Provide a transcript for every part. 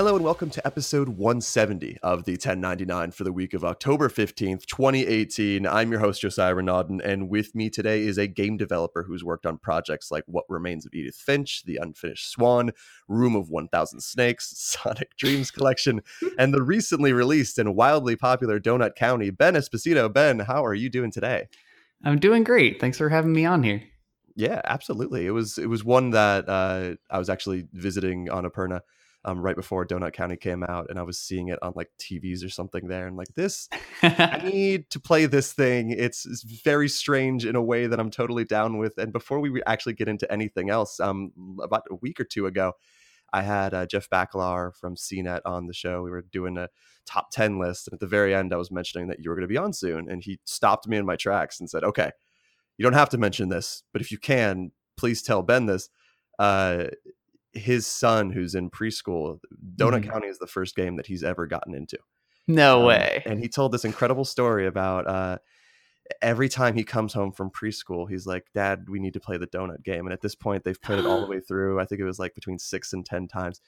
hello and welcome to episode 170 of the 1099 for the week of October 15th, 2018. I'm your host, Josiah Renaudin, and with me today is a game developer who's worked on projects like What Remains of Edith Finch, The Unfinished Swan, Room of 1000 Snakes, Sonic Dreams Collection, and the recently released and wildly popular Donut County. Ben Esposito. Ben, how are you doing today? I'm doing great. Thanks for having me on here. Yeah, absolutely. It was it was one that uh, I was actually visiting on Annapurna um, right before Donut County came out, and I was seeing it on like TVs or something there, and like this, I need to play this thing. It's, it's, very strange in a way that I'm totally down with. And before we actually get into anything else, um, about a week or two ago, I had uh, Jeff Bakalar from CNET on the show. We were doing a top ten list, and at the very end, I was mentioning that you were going to be on soon, and he stopped me in my tracks and said, "Okay, you don't have to mention this, but if you can, please tell Ben this." Uh, his son who's in preschool donut mm. county is the first game that he's ever gotten into. No um, way. and he told this incredible story about uh, every time he comes home from preschool he's like dad we need to play the donut game. And at this point they've played it all the way through. I think it was like between six and ten times.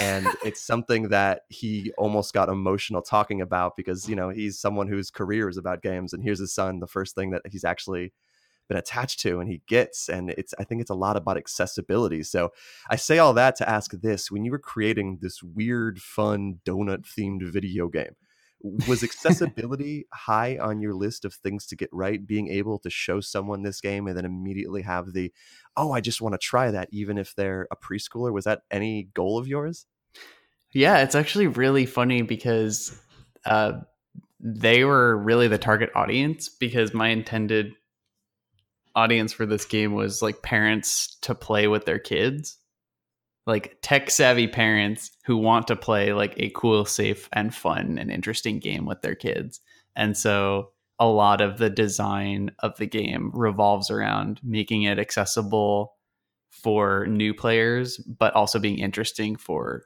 And it's something that he almost got emotional talking about because you know he's someone whose career is about games and here's his son the first thing that he's actually been attached to and he gets and it's i think it's a lot about accessibility. So i say all that to ask this when you were creating this weird fun donut themed video game was accessibility high on your list of things to get right being able to show someone this game and then immediately have the oh i just want to try that even if they're a preschooler? Was that any goal of yours? Yeah it's actually really funny because uh, they were really the target audience because my intended audience for this game was like parents to play with their kids. Like tech savvy parents who want to play like a cool safe and fun and interesting game with their kids. And so a lot of the design of the game revolves around making it accessible for new players but also being interesting for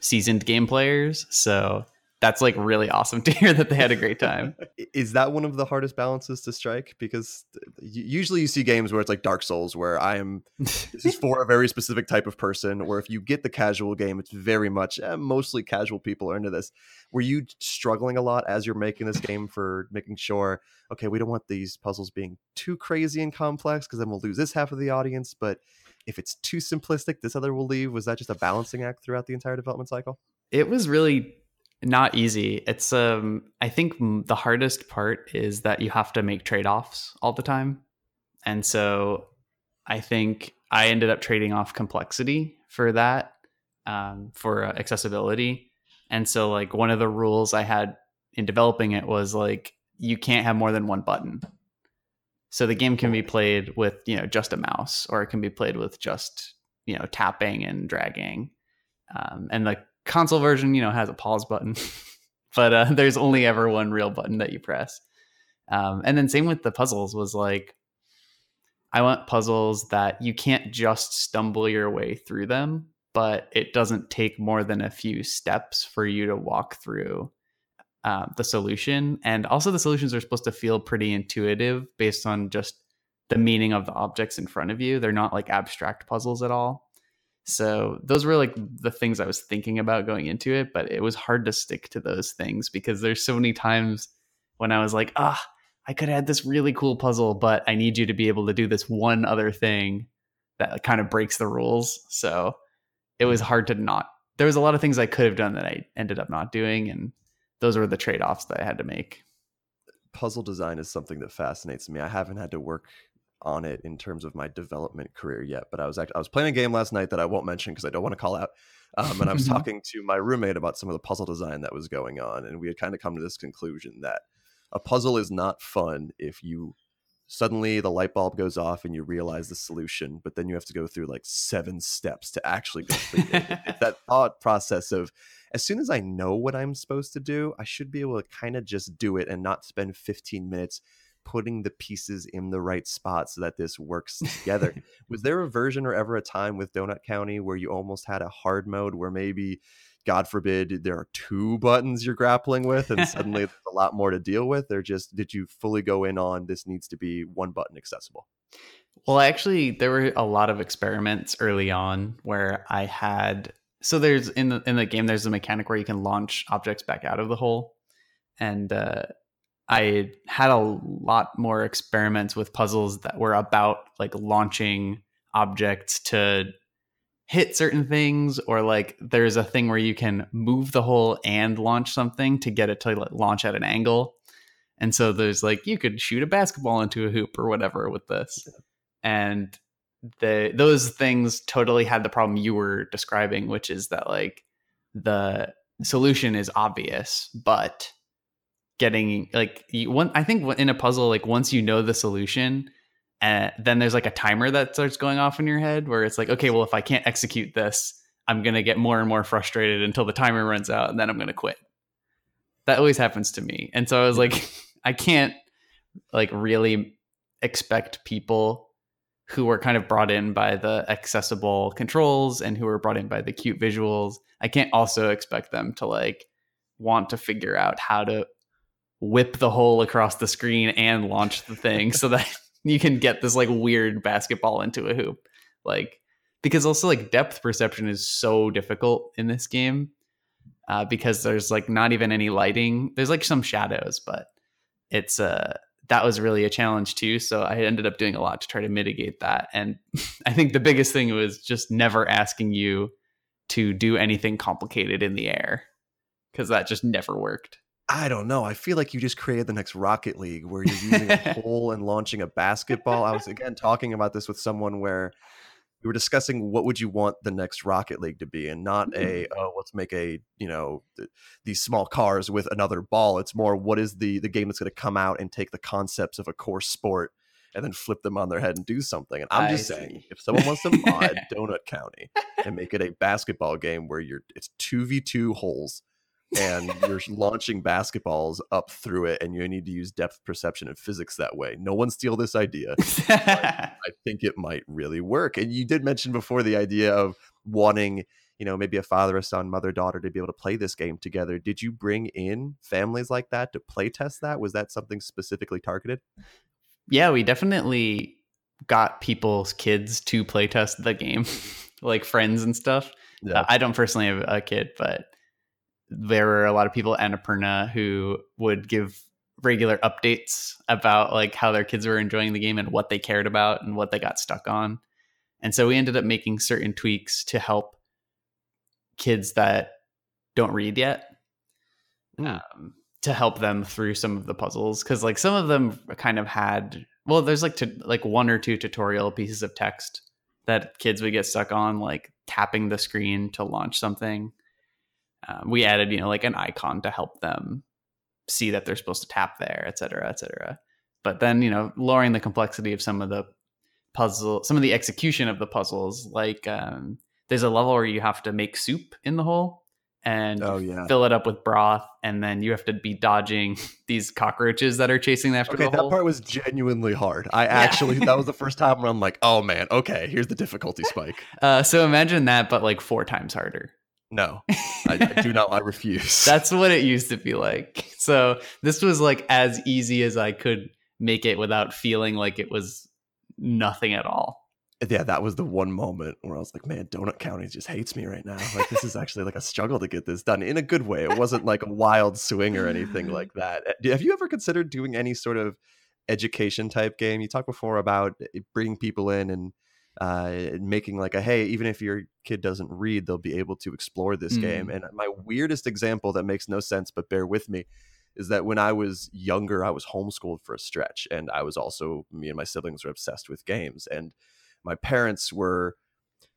seasoned game players. So that's like really awesome to hear that they had a great time. Is that one of the hardest balances to strike? Because usually you see games where it's like Dark Souls, where I am this is for a very specific type of person. Where if you get the casual game, it's very much eh, mostly casual people are into this. Were you struggling a lot as you're making this game for making sure, okay, we don't want these puzzles being too crazy and complex because then we'll lose this half of the audience, but if it's too simplistic, this other will leave. Was that just a balancing act throughout the entire development cycle? It was really not easy. It's um I think the hardest part is that you have to make trade-offs all the time. And so I think I ended up trading off complexity for that um, for uh, accessibility. And so like one of the rules I had in developing it was like you can't have more than one button. So the game can be played with, you know, just a mouse or it can be played with just, you know, tapping and dragging. Um, and the console version, you know, has a pause button, but uh, there's only ever one real button that you press. Um, and then same with the puzzles was like, I want puzzles that you can't just stumble your way through them, but it doesn't take more than a few steps for you to walk through uh, the solution. And also, the solutions are supposed to feel pretty intuitive based on just the meaning of the objects in front of you. They're not like abstract puzzles at all. So those were like the things I was thinking about going into it, but it was hard to stick to those things because there's so many times when I was like, ah, I could add this really cool puzzle, but I need you to be able to do this one other thing that kind of breaks the rules. So it was hard to not. There was a lot of things I could have done that I ended up not doing, and those were the trade offs that I had to make. Puzzle design is something that fascinates me. I haven't had to work on it in terms of my development career yet. But I was actually I was playing a game last night that I won't mention because I don't want to call out. Um, and I was talking to my roommate about some of the puzzle design that was going on, and we had kind of come to this conclusion that a puzzle is not fun if you suddenly the light bulb goes off and you realize the solution, but then you have to go through like seven steps to actually complete it. it's that thought process of as soon as I know what I'm supposed to do, I should be able to kind of just do it and not spend 15 minutes putting the pieces in the right spot so that this works together. was there a version or ever a time with Donut County where you almost had a hard mode where maybe God forbid there are two buttons you're grappling with and suddenly there's a lot more to deal with? Or just did you fully go in on this needs to be one button accessible? Well, actually, there were a lot of experiments early on where I had so there's in the in the game there's a mechanic where you can launch objects back out of the hole, and uh, I had a lot more experiments with puzzles that were about like launching objects to hit certain things or like there's a thing where you can move the hole and launch something to get it to like, launch at an angle. And so there's like you could shoot a basketball into a hoop or whatever with this. And the those things totally had the problem you were describing which is that like the solution is obvious but getting like you, one i think in a puzzle like once you know the solution and then there's like a timer that starts going off in your head where it's like okay well if i can't execute this i'm going to get more and more frustrated until the timer runs out and then i'm going to quit. That always happens to me. And so i was like i can't like really expect people who were kind of brought in by the accessible controls and who were brought in by the cute visuals. I can't also expect them to like want to figure out how to whip the hole across the screen and launch the thing so that you can get this like weird basketball into a hoop. Like because also like depth perception is so difficult in this game uh, because there's like not even any lighting. There's like some shadows, but it's uh that was really a challenge too. So I ended up doing a lot to try to mitigate that. And I think the biggest thing was just never asking you to do anything complicated in the air because that just never worked. I don't know. I feel like you just created the next Rocket League where you're using a pole and launching a basketball. I was again talking about this with someone where we were discussing what would you want the next Rocket League to be, and not a mm-hmm. oh let's make a you know th- these small cars with another ball. It's more what is the the game that's going to come out and take the concepts of a core sport and then flip them on their head and do something. And I'm I just see. saying, if someone wants to mod Donut County and make it a basketball game where you're it's two v two holes and you're launching basketballs up through it and you need to use depth perception and physics that way. No one steal this idea i think it might really work and you did mention before the idea of wanting you know maybe a father a son mother daughter to be able to play this game together. Did you bring in families like that to play test that? Was that something specifically targeted? Yeah we definitely got people's kids to play test the game like friends and stuff. Yeah. uh, i don't personally have a kid but there were a lot of people at Annapurna who would give regular updates about like how their kids were enjoying the game and what they cared about and what they got stuck on. And so we ended up making certain tweaks to help kids that don't read yet mm. um, to help them through some of the puzzles because like some of them kind of had well there's like to like one or two tutorial pieces of text that kids would get stuck on like tapping the screen to launch something um, we added you know like an icon to help them see that they're supposed to tap there et cetera et cetera but then you know lowering the complexity of some of the puzzle some of the execution of the puzzles like um, there's a level where you have to make soup in the hole and oh, yeah. fill it up with broth, and then you have to be dodging these cockroaches that are chasing after okay, that hole. part was genuinely hard. I yeah. actually that was the first time where I'm like, oh man, okay, here's the difficulty spike. Uh, so imagine that, but like four times harder. No, I, I do not. I refuse. That's what it used to be like. So this was like as easy as I could make it without feeling like it was nothing at all. Yeah, that was the one moment where I was like, man, Donut County just hates me right now. Like, this is actually like a struggle to get this done in a good way. It wasn't like a wild swing or anything like that. Eh, have you ever considered doing any sort of education type game? You talked before about eh, bringing people in and uh, making like a hey, even if your kid doesn't read, they'll be able to explore this mm. game. And my weirdest example that makes no sense, but bear with me, is that when I was younger, I was homeschooled for a stretch, and I was also me and my siblings were obsessed with games, and my parents were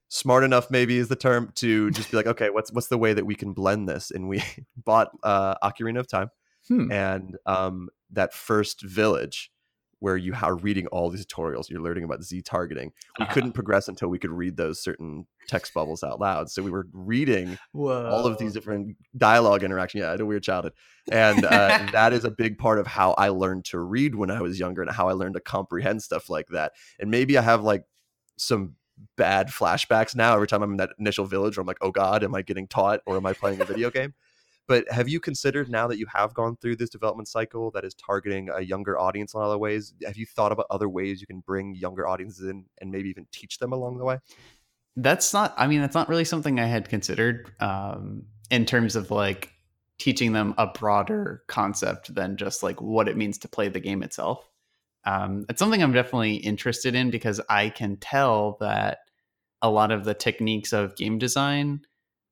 smart enough maybe is the term to just be like okay what's what's the way that we can blend this and we bought uh ocarina of time hmm. and um that first village where you are reading all these tutorials, you're learning about Z targeting. We uh-huh. couldn't progress until we could read those certain text bubbles out loud. So we were reading Whoa. all of these different dialogue interaction. Yeah, I had a weird childhood, and uh, that is a big part of how I learned to read when I was younger and how I learned to comprehend stuff like that. And maybe I have like some bad flashbacks now every time I'm in that initial village where I'm like, oh God, am I getting taught or am I playing a video game? But have you considered now that you have gone through this development cycle that is targeting a younger audience in a lot of ways? Have you thought about other ways you can bring younger audiences in and maybe even teach them along the way? that's not i mean that's not really something i had considered um, in terms of like teaching them a broader concept than just like what it means to play the game itself um, it's something i'm definitely interested in because i can tell that a lot of the techniques of game design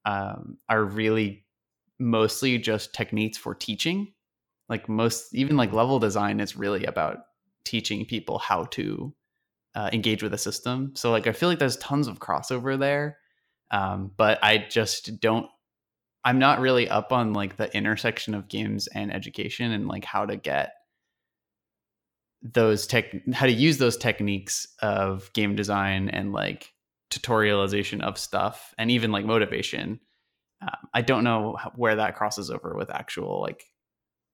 um, are really mostly just techniques for teaching like most even like level design is really about teaching people how to uh, engage with a system. So like I feel like there's tons of crossover there, um, but I just don't. I'm not really up on like the intersection of games and education and like how to get those tech how to use those techniques of game design and like tutorialization of stuff and even like motivation um, i don't know where that crosses over with actual like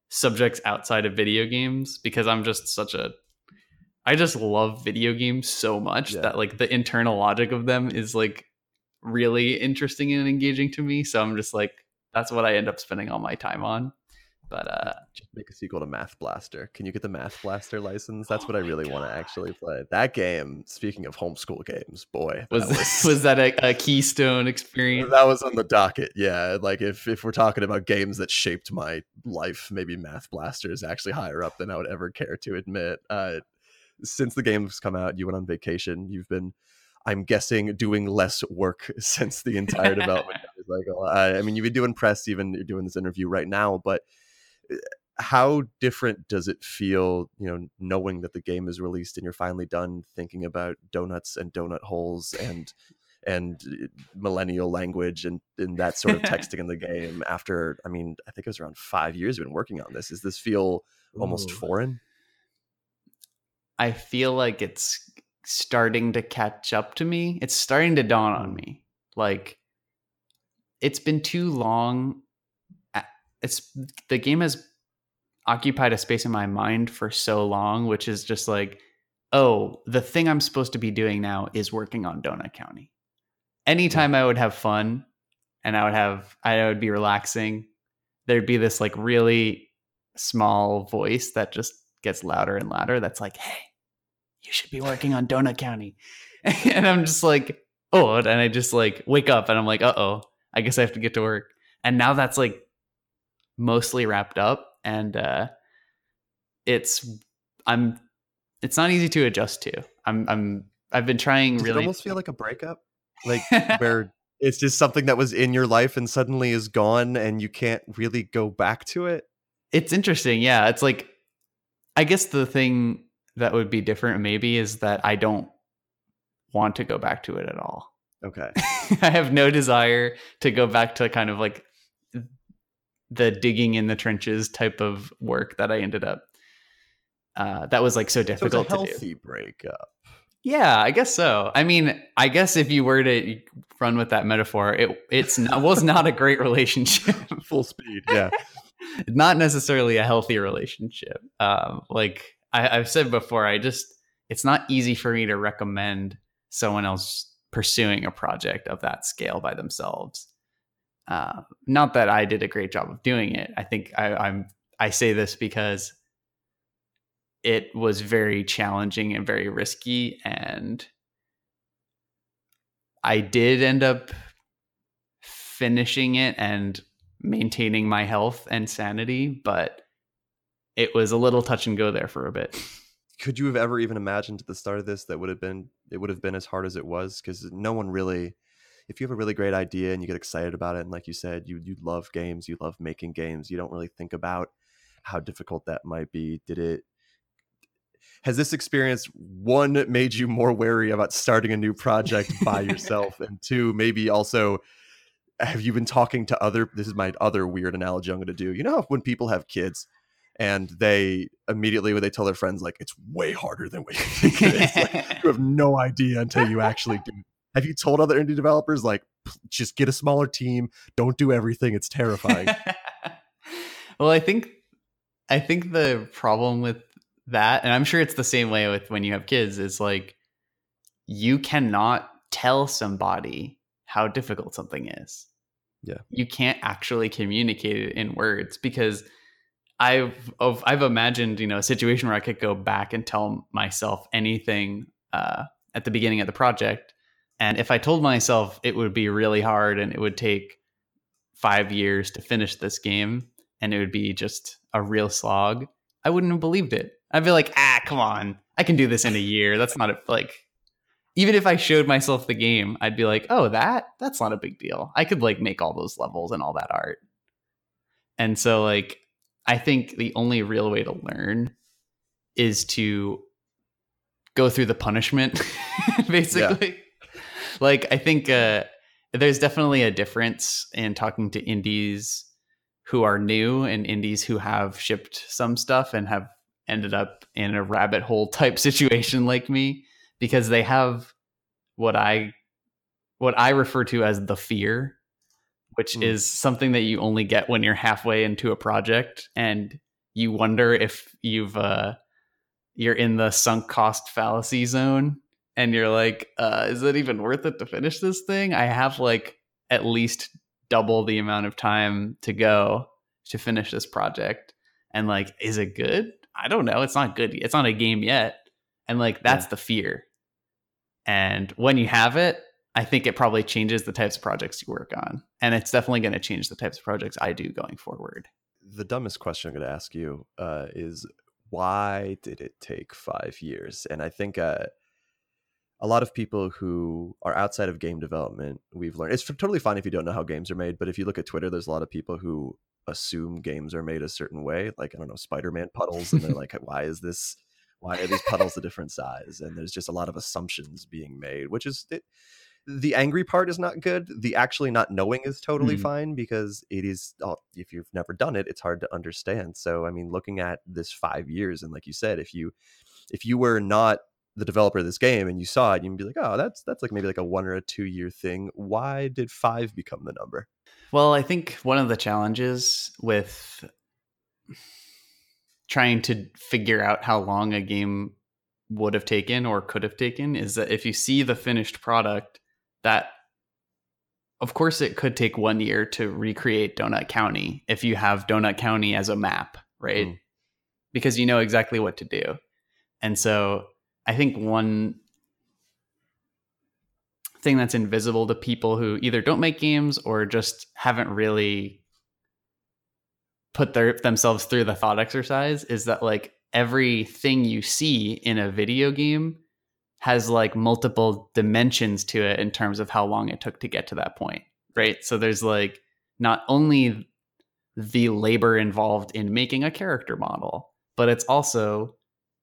subjects outside of video games because i'm just such a I just love video games so much yeah. that like the internal logic of them is like really interesting and engaging to me. So I'm just like, that's what I end up spending all my time on. But uh just make a sequel to Math Blaster. Can you get the Math Blaster license? That's oh what I really want to actually play. That game, speaking of homeschool games, boy. Was that was, was that a, a, keystone experience? That was on the docket. Yeah. Like if if we're talking about games that shaped my life, maybe Math Blaster is actually higher up than I would ever care to admit. Uh since the game's come out, you went on vacation. You've been, I'm guessing, doing less work since the entire development. like, I mean, you've been doing press, even you're doing this interview right now. But how different does it feel, you know, knowing that the game is released and you're finally done thinking about donuts and donut holes and and eh, millennial language and, and that sort of texting in the game after i mean i think it was around five years you've been working on this does this feel almost Ooh. foreign I feel like it's starting to catch up to me. It's starting to dawn on me. Like it's been too long. It's the game has occupied a space in my mind for so long, which is just like, oh, the thing I'm supposed to be doing now is working on Donut County. Anytime I would have fun and I would have I would be relaxing, there'd be this like really small voice that just gets louder and louder that's like, hey, you should be working on Donut County. and I'm just like, oh, and I just like wake up and I'm like, uh oh, I guess I have to get to work. And now that's like mostly wrapped up and uh it's I'm it's not easy to adjust to. I'm I'm I've been trying Does really it almost feel like a breakup? Like where it's just something that was in your life and suddenly is gone and you can't really go back to it? It's interesting. Yeah, it's like I guess the thing that would be different maybe is that I don't want to go back to it at all. Okay. I have no desire to go back to kind of like the digging in the trenches type of work that I ended up uh, that was like so difficult so to do. breakup. Yeah, I guess so. I mean, I guess if you were to run with that metaphor, it it's not, was not a great relationship. Full speed, yeah. not necessarily a healthy relationship. Um, like I, I've said before, I just it's not easy for me to recommend someone else pursuing a project of that scale by themselves. Uh, not that I did a great job of doing it. I think I, I'm I say this because it was very challenging and very risky, and I did end up finishing it and maintaining my health and sanity, but it was a little touch and go there for a bit. Could you have ever even imagined at the start of this that would have been it would have been as hard as it was? Because no one really if you have a really great idea and you get excited about it, and like you said, you you love games, you love making games, you don't really think about how difficult that might be. Did it has this experience one made you more wary about starting a new project by yourself and two maybe also have you been talking to other this is my other weird analogy i'm going to do you know when people have kids and they immediately when they tell their friends like it's way harder than what you think it is like, you have no idea until you actually do have you told other indie developers like just get a smaller team. Don't do everything. It's terrifying. Well i think i think the problem with that and i'm sure it's the same way with when you have kids is like you cannot tell somebody how difficult something is. Yeah. You can't actually communicate it in words because I've I've imagined you know a situation where I could go back and tell myself anything uh, at the beginning of the project And if I told myself it would be really hard and it would take five years to finish this game and it would be just a real slog, I wouldn't have believed it. I'd be like, ah, come on. I can do this in a year. That's not a, like, even if I showed myself the game, I'd be like, oh, that, that's not a big deal. I could like make all those levels and all that art. And so, like, I think the only real way to learn is to go through the punishment, basically. Yeah. Like, I think uh, there's definitely a difference in talking to indies who are new and indies who have shipped some stuff and have ended up in a rabbit hole type situation like me because they have what I what I refer to as the fear, which mm. is something that you only get when you're halfway into a project and you wonder if you've uh you're in the sunk cost fallacy zone and you're like, uh, is it even worth it to finish this thing? I have like at least double the amount of time to go to finish this project. And like, is it good? I don't know. It's not good. It's not a game yet. And like, that's yeah. the fear. And when you have it, I think it probably changes the types of projects you work on. And it's definitely going to change the types of projects I do going forward. The dumbest question I'm going to ask you uh, is why did it take five years? And I think uh, a lot of people who are outside of game development, we've learned it's totally fine if you don't know how games are made. But if you look at Twitter, there's a lot of people who assume games are made a certain way, like I don't know, Spider-Man puddles, and they're like, why is this? Why are these puddles a different size? And there's just a lot of assumptions being made, which is it, the angry part is not good. The actually not knowing is totally mm-hmm. fine because it is. Oh, if you've never done it, it's hard to understand. So I mean, looking at this five years, and like you said, if you if you were not the developer of this game and you saw it, you'd be like, oh, that's that's like maybe like a one or a two year thing. Why did five become the number? Well, I think one of the challenges with trying to figure out how long a game would have taken or could have taken is that if you see the finished product, that of course it could take one year to recreate Donut County if you have Donut County as a map, right? Mm. Because you know exactly what to do. And so I think one thing that's invisible to people who either don't make games or just haven't really put their themselves through the thought exercise is that like everything you see in a video game has like multiple dimensions to it in terms of how long it took to get to that point right? So there's like not only the labor involved in making a character model but it's also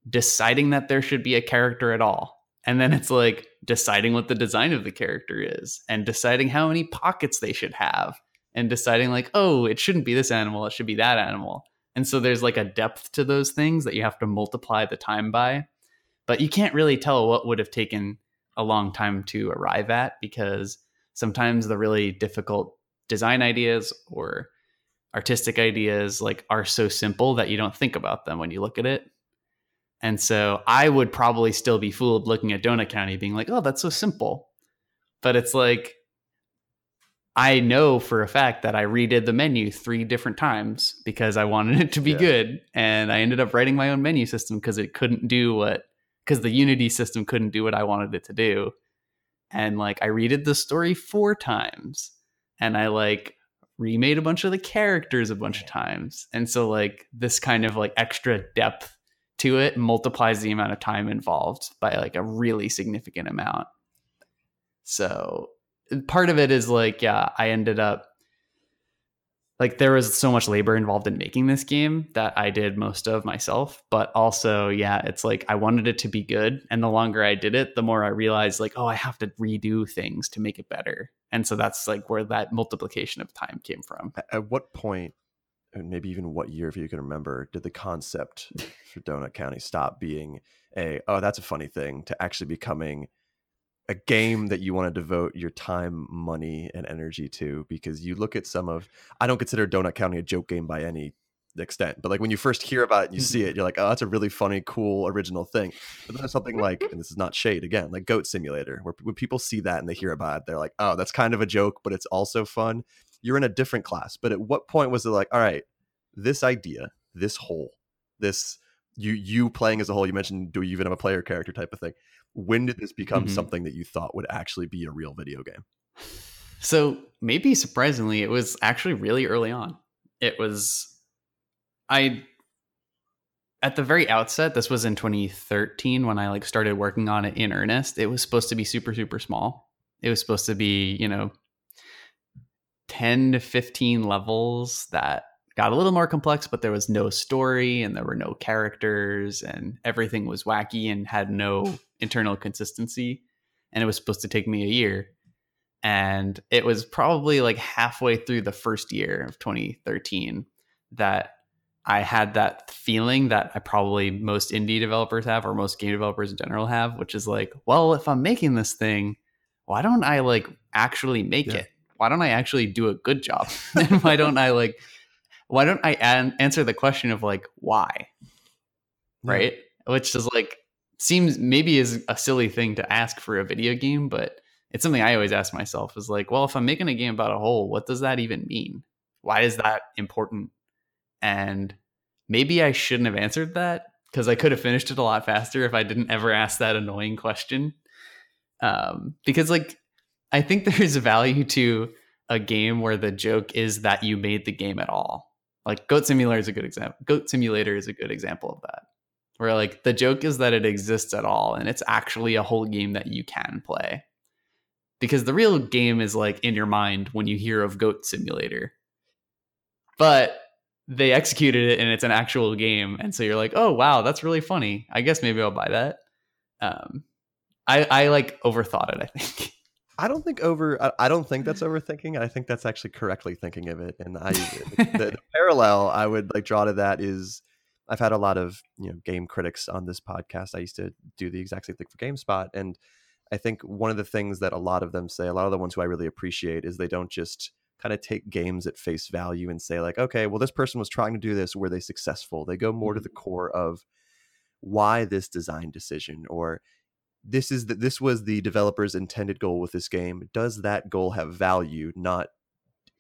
deciding that there should be a character at all. And then it's like deciding what the design of the character is and deciding how many pockets they should have and deciding, like, oh, it shouldn't be this animal, it should be that animal. And so there's like a depth to those things that you have to multiply the time by. But you can't really tell what would have taken a long time to arrive at because sometimes the really difficult design ideas or artistic ideas like are so simple that you don't think about them when you look at it and so I would probably still be fooled looking at Donut County being like, oh, that's so simple. But it's like, I know for a fact that I redid the menu three different times because I wanted it to be yeah. good. And I ended up writing my own menu system because it couldn't do what, because the Unity system couldn't do what I wanted it to do. And like, I redid the story four times and I like remade a bunch of the characters a bunch of times. And so, like, this kind of like extra depth to it multiplies the amount of time involved by like a really significant amount. So part of it is like, yeah, I ended up like there was so much labor involved in making this game that I did most of myself. But also, yeah, it's like I wanted it to be good. And the longer I did it, the more I realized like, oh, I have to redo things to make it better. And so that's like where that multiplication of time came from. At what point and maybe even what year, if you can remember, did the concept for Donut County stop being a oh that's a funny thing to actually becoming a game that you want to devote your time, money, and energy to? Because you look at some of I don't consider Donut County a joke game by any extent, but like when you first hear about it and you see it, you're like, oh, that's a really funny, cool, original thing. But then something like, and this is not shade again, like Goat Simulator, where when people see that and they hear about it, they're like, oh, that's kind of a joke, but it's also fun you're in a different class. But at what point was it like, all right, this idea, this whole, this you you playing as a hole. You mentioned do you even have a player character type of thing. When did this become mm-hmm. something that you thought would actually be a real video game? So maybe surprisingly, it was actually really early on. It was I at the very outset. This was in 2013 when I like started working on it in earnest. It was supposed to be super super small. It was supposed to be you know 10 to 15 levels that got a little more complex, but there was no story and there were no characters and everything was wacky and had no internal consistency. And it was supposed to take me a year. And it was probably like halfway through the first year of 2013 that I had that feeling that I probably most indie developers have or most game developers in general have, which is like, well, if I'm making this thing, why don't I like actually make yeah. it? Why don't I actually do a good job? and why don't I like why don't I an- answer the question of like why? Right? Which is like seems maybe is a silly thing to ask for a video game, but it's something I always ask myself is like, well, if I'm making a game about a hole, what does that even mean? Why is that important? And maybe I shouldn't have answered that because I could have finished it a lot faster if I didn't ever ask that annoying question. Um, because like I think there's a value to a game where the joke is that you made the game at all. Like Goat Simulator is a good example. Goat Simulator is a good example of that. Where like the joke is that it exists at all and it's actually a whole game that you can play. Because the real game is like in your mind when you hear of Goat Simulator. But they executed it and it's an actual game and so you're like, "Oh, wow, that's really funny. I guess maybe I'll buy that." Um I I like overthought it, I think. I don't think over. I, I, don't think that's overthinking. I think that's actually correctly thinking of it. And I, the, the, parallel I would like draw to that is, I've had a lot of you know game critics on this podcast. I used to do the exact same thing for GameSpot, and I think one of the things that a lot of them say, a lot of the ones who I really appreciate, is they don't just kind of take games at face value and say like, okay, well this person was trying to do this. Were they successful? They go more to the mm-hmm. core of why this design decision or this is that this was the developer's intended goal with this game. Does that goal have value? Not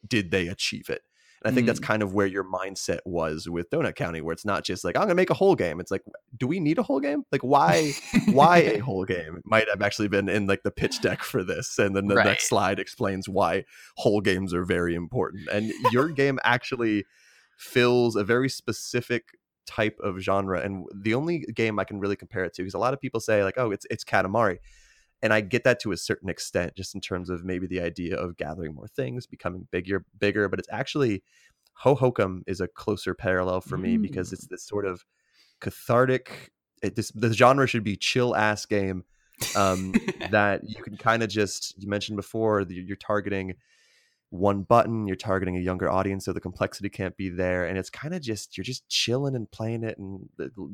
did they achieve it? And I think mm. that's kind of where your mindset was with Donut County, where it's not just like I'm gonna make a whole game. It's like, do we need a whole game? Like, why, why a whole game? It might have actually been in like the pitch deck for this, and then the right. next slide explains why whole games are very important. And your game actually fills a very specific type of genre. And the only game I can really compare it to, because a lot of people say like, oh, it's it's Katamari. And I get that to a certain extent, just in terms of maybe the idea of gathering more things, becoming bigger, bigger. But it's actually Hohokum is a closer parallel for me mm. because it's mm. this sort of cathartic. It, this the genre should be chill ass game um, that you can kind of just you mentioned before. You're targeting one button you're targeting a younger audience so the complexity can't be there and it's kind of just you're just chilling and playing it and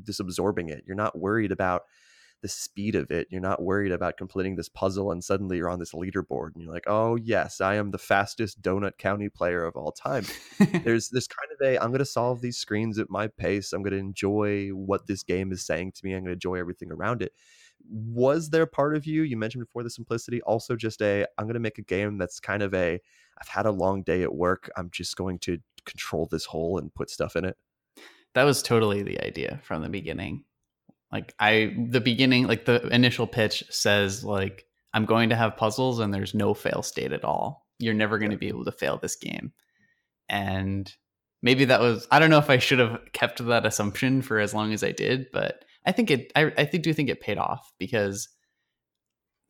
just absorbing it. You're not worried about the speed of it. You're not worried about completing this puzzle and suddenly you're on this leaderboard and you're like oh yes i am the fastest donut county player of all time. There's this kind of a i'm going to solve these screens at my pace. I'm going to enjoy what this game is saying to me. I'm going to enjoy everything around it. Was there part of you you mentioned before the simplicity also just a i'm going to make a game that's kind of a i've had a long day at work i'm just going to control this hole and put stuff in it that was totally the idea from the beginning like i the beginning like the initial pitch says like i'm going to have puzzles and there's no fail state at all you're never going to be able to fail this game and maybe that was i don't know if i should have kept that assumption for as long as i did but I think it. I, I think do think it paid off because.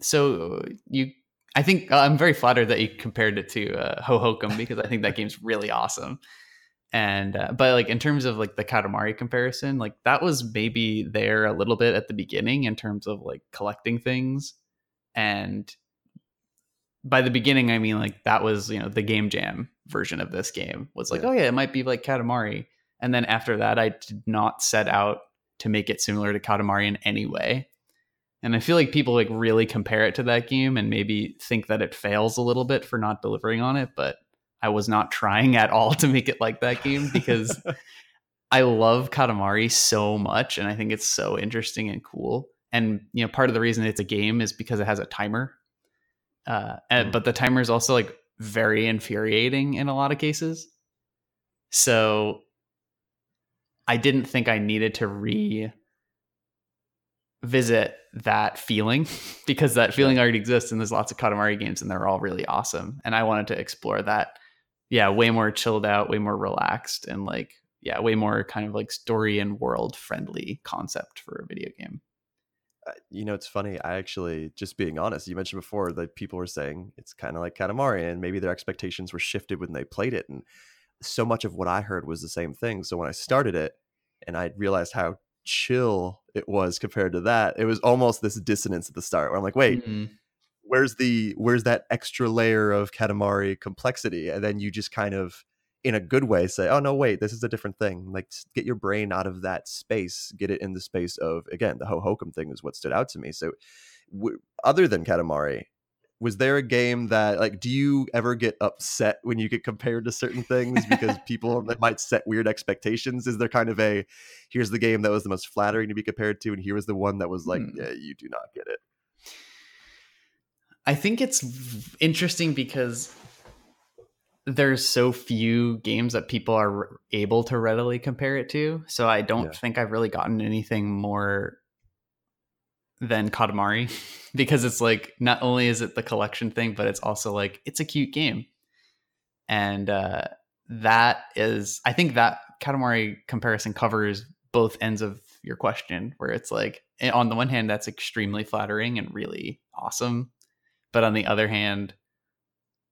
So you, I think uh, I'm very flattered that you compared it to uh, Hohokum because I think that game's really awesome. And uh, but like in terms of like the Katamari comparison, like that was maybe there a little bit at the beginning in terms of like collecting things, and by the beginning I mean like that was you know the game jam version of this game was like yeah. oh yeah it might be like Katamari, and then after that I did not set out to make it similar to Katamari in any way. And I feel like people like really compare it to that game and maybe think that it fails a little bit for not delivering on it, but I was not trying at all to make it like that game because I love Katamari so much and I think it's so interesting and cool. And you know, part of the reason it's a game is because it has a timer. Uh, and, mm. but the timer is also like very infuriating in a lot of cases. So I didn't think I needed to re visit that feeling because that feeling already exists and there's lots of Katamari games and they're all really awesome. And I wanted to explore that. Yeah, way more chilled out, way more relaxed, and like, yeah, way more kind of like story and world friendly concept for a video game. Uh, you know, it's funny. I actually, just being honest, you mentioned before that people were saying it's kind of like Katamari, and maybe their expectations were shifted when they played it. And so much of what I heard was the same thing. So when I started it, and I realized how chill it was compared to that, it was almost this dissonance at the start where I'm like, wait, mm-hmm. where's the where's that extra layer of Katamari complexity? And then you just kind of in a good way say, oh no, wait, this is a different thing. Like get your brain out of that space, get it in the space of again, the Hohokum thing is what stood out to me. So w- other than Katamari, was there a game that like do you ever get upset when you get compared to certain things because people might set weird expectations is there kind of a here's the game that was the most flattering to be compared to and here was the one that was like hmm. yeah you do not get it i think it's interesting because there's so few games that people are able to readily compare it to so i don't yeah. think i've really gotten anything more than Katamari because it's like not only is it the collection thing, but it's also like it's a cute game, and uh, that is I think that Katamari comparison covers both ends of your question, where it's like eh, on the one hand that's extremely flattering and really awesome, but on the other hand.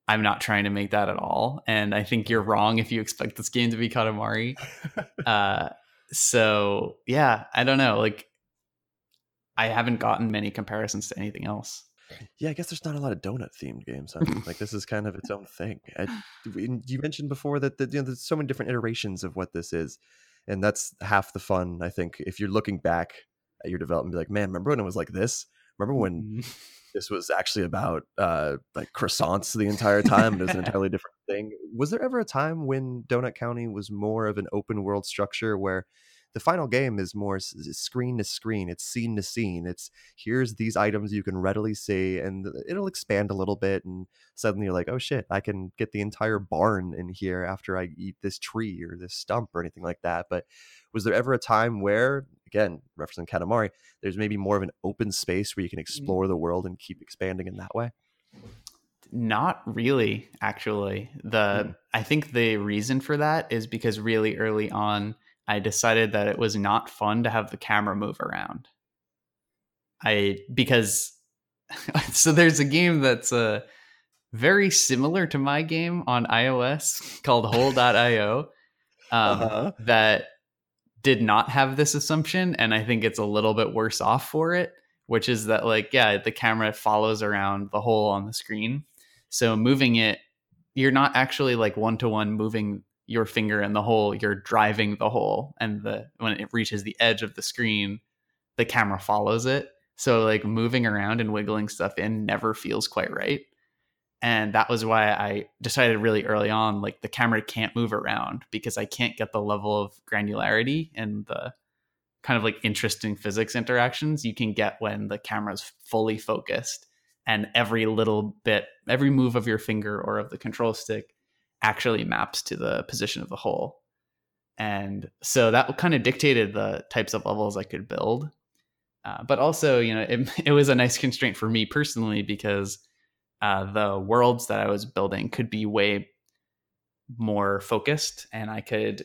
I'm not trying to make that at all, and I think you're wrong if you expect this game to be Katamari. uh, so yeah, I don't know. Like I haven't gotten many comparisons to anything else. Yeah, I guess there's not a lot of donut themed games. Huh? like this is kind of its own thing. I, you mentioned before that the, you know, there's so many different iterations of what this is, and that's half the fun. I think if you're looking back at your development, be like, man, remember when it was like this? Remember when mm-hmm. this was actually about uh, like croissants the entire time? It was an entirely different thing. Was there ever a time when Donut County was more of an open world structure where the final game is more screen to screen it's scene to scene it's here's these items you can readily see and it'll expand a little bit and suddenly you're like oh shit i can get the entire barn in here after i eat this tree or this stump or anything like that but was there ever a time where again referencing katamari there's maybe more of an open space where you can mm. explore the world and keep expanding in that way not really actually the mm. i think the reason for that is because really early on I decided that it was not fun to have the camera move around. I because so there's a game that's uh very similar to my game on iOS called Hole.io um, uh-huh. that did not have this assumption, and I think it's a little bit worse off for it. Which is that like yeah, the camera follows around the hole on the screen, so moving it, you're not actually like one to one moving your finger in the hole, you're driving the hole, and the when it reaches the edge of the screen, the camera follows it. So like moving around and wiggling stuff in never feels quite right. And that was why I decided really early on, like the camera can't move around because I can't get the level of granularity and the kind of like interesting physics interactions you can get when the camera's fully focused and every little bit, every move of your finger or of the control stick actually maps to the position of the hole. And so that kind of dictated the types of levels I could build. Uh, but also, you know, it, it was a nice constraint for me personally because uh, the worlds that I was building could be way more focused and I could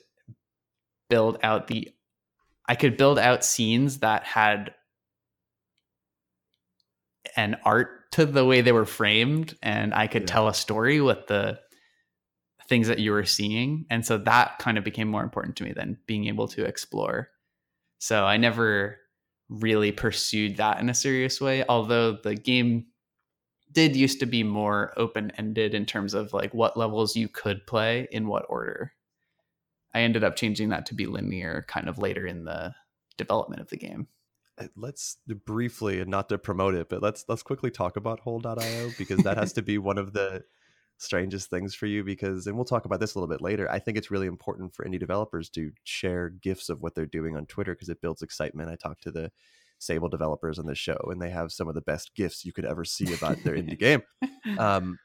build out the I could build out scenes that had an art to the way they were framed and I could yeah. tell a story with the things that you were seeing. And so that kind of became more important to me than being able to explore. So I never really pursued that in a serious way, although the game did used to be more open ended in terms of like what levels you could play in what order. I ended up changing that to be linear kind of later in the development of the game. Uh, let's briefly and not to promote it, but let's let's quickly talk about hole.io because that has to be one of the strangest things for you because and we'll talk about this a little bit later i think it's really important for indie developers to share gifs of what they're doing on twitter because it builds excitement i talked to the sable developers on the show and they have some of the best gifts you could ever see about their indie game um,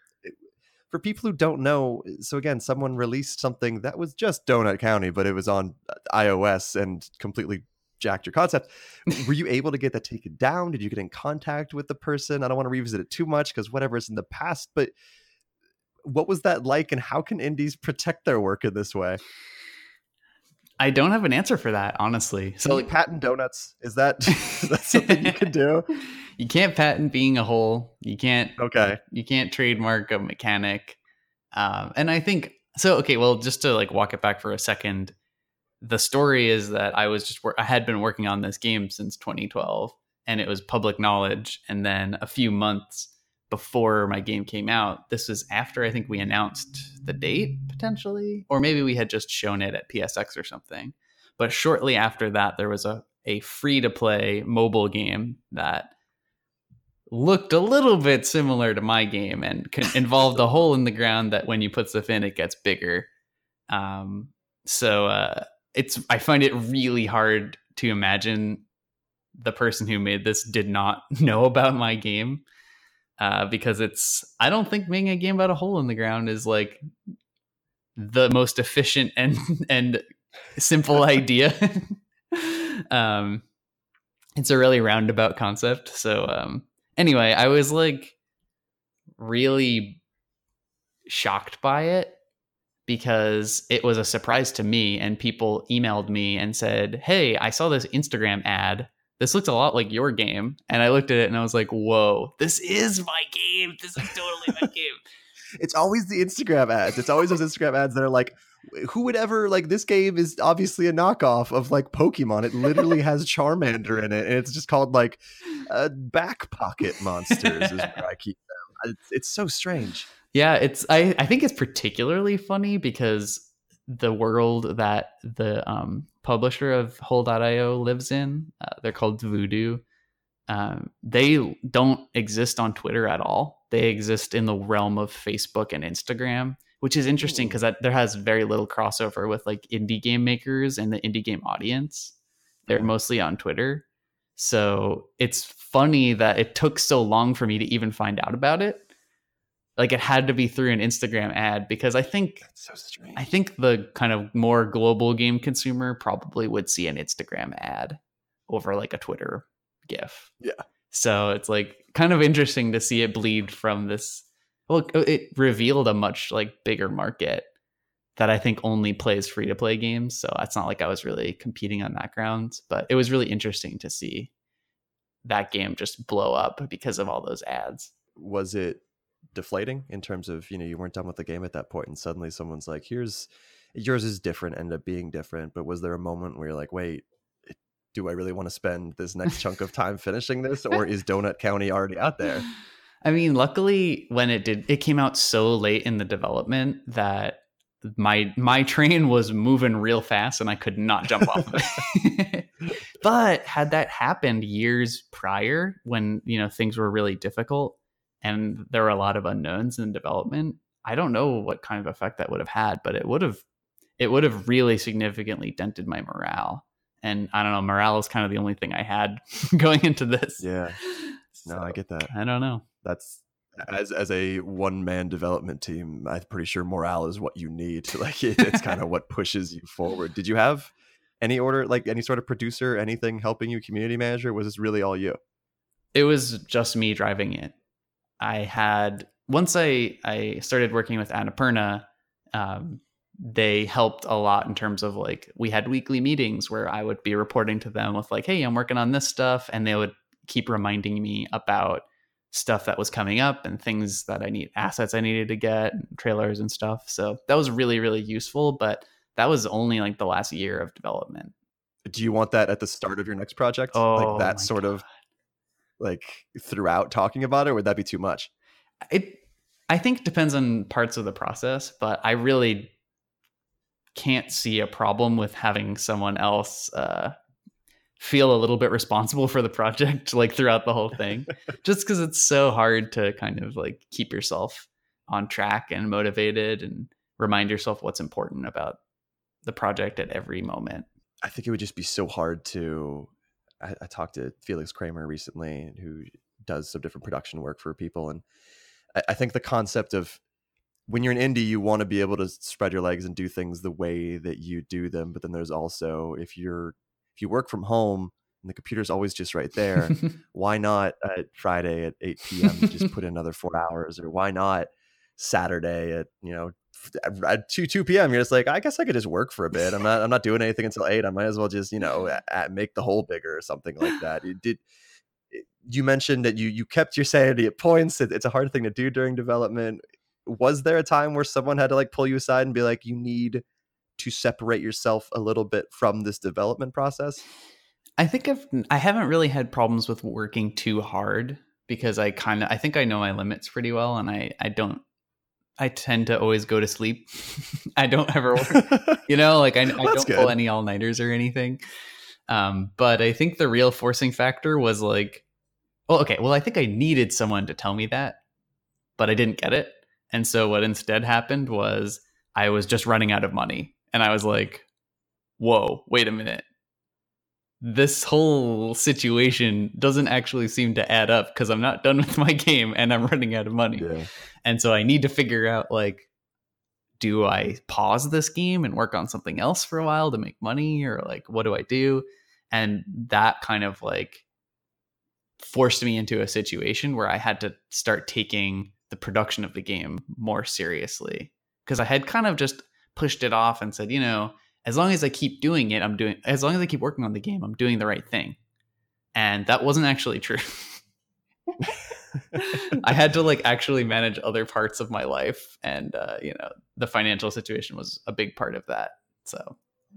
for people who don't know, so again, someone released something that was just Donut County, but it was on uh, iOS and completely jacked your concept. Were you able to get that taken down? Did you get in contact with the person? I don't want to revisit it too much because whatever is in the past, but what was that like and how can indies protect their work in this way? I don't have an answer for that, honestly. So, like patent donuts, is that, is that something you can do? You can't patent being a hole. You can't. Okay. You can't trademark a mechanic. Um, and I think so. Okay, well, just to like walk it back for a second, the story is that I was just I had been working on this game since 2012, and it was public knowledge. And then a few months before my game came out. This was after I think we announced the date potentially, or maybe we had just shown it at PSX or something. But shortly after that, there was a, a free to play mobile game that looked a little bit similar to my game and involved a hole in the ground that when you put stuff in, it gets bigger. Um, so uh, it's I find it really hard to imagine the person who made this did not know about my game uh, because it's I don't think making a game about a hole in the ground is like the most efficient and and simple idea. um, it's a really roundabout concept. So um, anyway, I was like really shocked by it because it was a surprise to me and people emailed me and said, "Hey, I saw this Instagram ad this looks a lot like your game. And I looked at it and I was like, whoa, this is my game. This is totally my game. It's always the Instagram ads. It's always those Instagram ads that are like, who would ever like this game is obviously a knockoff of like Pokemon. It literally has Charmander in it, and it's just called like uh, back pocket monsters is where I keep them. It's, it's so strange. Yeah, it's I, I think it's particularly funny because the world that the um, publisher of Hole.io lives in. Uh, they're called Voodoo. Um, they don't exist on Twitter at all. They exist in the realm of Facebook and Instagram, which is interesting because there has very little crossover with like indie game makers and the indie game audience. They're mostly on Twitter. So it's funny that it took so long for me to even find out about it like it had to be through an Instagram ad because I think so I think the kind of more global game consumer probably would see an Instagram ad over like a Twitter GIF. Yeah. So it's like kind of interesting to see it bleed from this. Well, it revealed a much like bigger market that I think only plays free to play games. So it's not like I was really competing on that grounds, but it was really interesting to see that game just blow up because of all those ads. Was it deflating in terms of you know you weren't done with the game at that point and suddenly someone's like here's yours is different end up being different but was there a moment where you're like wait do i really want to spend this next chunk of time finishing this or is donut county already out there i mean luckily when it did it came out so late in the development that my my train was moving real fast and i could not jump off of it. But had that happened years prior when you know things were really difficult and there were a lot of unknowns in development, I don't know what kind of effect that would have had, but it would have it would have really significantly dented my morale. And I don't know, morale is kind of the only thing I had going into this. Yeah. No, so, I get that. I don't know. That's as as a one man development team, I'm pretty sure morale is what you need. Like it, it's kind of what pushes you forward. Did you have any order, like any sort of producer, anything helping you, community manager? Was this really all you? It was just me driving it. I had once I I started working with Annapurna, um, they helped a lot in terms of like we had weekly meetings where I would be reporting to them with like, hey, I'm working on this stuff, and they would keep reminding me about stuff that was coming up and things that I need assets I needed to get, trailers and stuff. So that was really really useful, but that was only like the last year of development. Do you want that at the start of your next project? Oh, like that sort God. of like throughout talking about it? would that be too much? It, I think, depends on parts of the process, but I really can't see a problem with having someone else uh, feel a little bit responsible for the project, like throughout the whole thing, just because it's so hard to kind of like keep yourself on track and motivated and remind yourself what's important about the project at every moment. I think it would just be so hard to I, I talked to Felix Kramer recently, who does some different production work for people, and I, I think the concept of when you're an indie, you want to be able to spread your legs and do things the way that you do them. But then there's also if you're if you work from home and the computer's always just right there, why not at Friday at 8 p.m. just put in another four hours, or why not Saturday at you know at 2 2 p.m. You're just like, I guess I could just work for a bit. I'm not I'm not doing anything until eight. I might as well just you know at, make the hole bigger or something like that. You did eh, you mentioned that you you kept your sanity at points. It, it's a hard thing to do during development. Was there a time where someone had to like pull you aside and be like, you need to separate yourself a little bit from this development process? I think I've I haven't really had problems with working too hard because I kind of I think I know my limits pretty well and I I don't I tend to always go to sleep. I don't ever work, you know, like I, I don't good. pull any all nighters or anything. Um, but I think the real forcing factor was like well, okay. Well, I think I needed someone to tell me that, but I didn't get it. And so what instead happened was I was just running out of money. And I was like, whoa, wait a minute. This whole situation doesn't actually seem to add up because I'm not done with my game and I'm running out of money. Yeah. And so I need to figure out like, do I pause this game and work on something else for a while to make money or like what do I do? And that kind of like forced me into a situation where I had to start taking the production of the game more seriously because I had kind of just pushed it off and said, you know, as long as I keep doing it, I'm doing as long as I keep working on the game, I'm doing the right thing. And that wasn't actually true. I had to like actually manage other parts of my life and uh, you know, the financial situation was a big part of that. So,